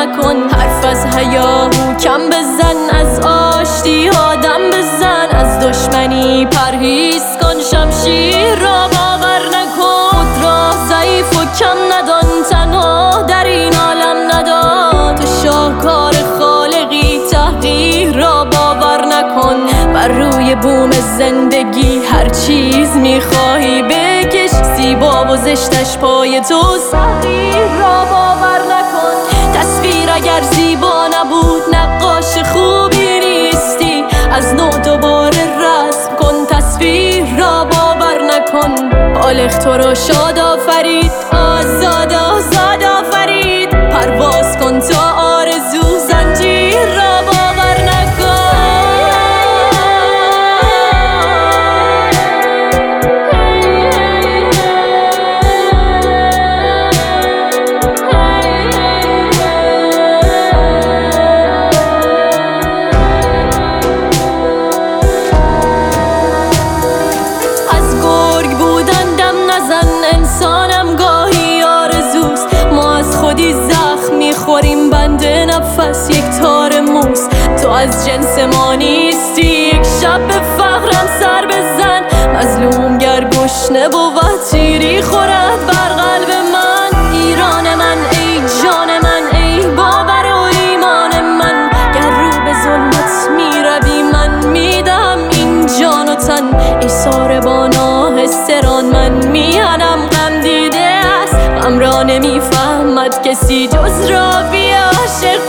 نکن حرف از هیاهو کم بزن از آشتی آدم بزن از دشمنی. پرهیز کن شمشیر را باور نکن را ضعیف و کم ندان. تنها در این عالم نداد تو شاهکار خالقی تحقیر را باور نکن. بر روی بوم زندگی هر چیز می‌خواهی. بکش زیبا و زشتش پای تو صغیر را را باور نکن بالغ تو را شاد آفرید آزاد آزاد می‌خوریم بنده نفس یک تار موس. تو از جنس ما نیستی. یک شب به فقرم سر بزن. مظلوم گر گشنه بود تیری خورد بر قلب من. ایران من ای جان من ای باور و ایمان من. گر رو به ظلمت می‌روی من میدم این جان و تن. ایثار نمی‌فهمد کسی جز را عاشق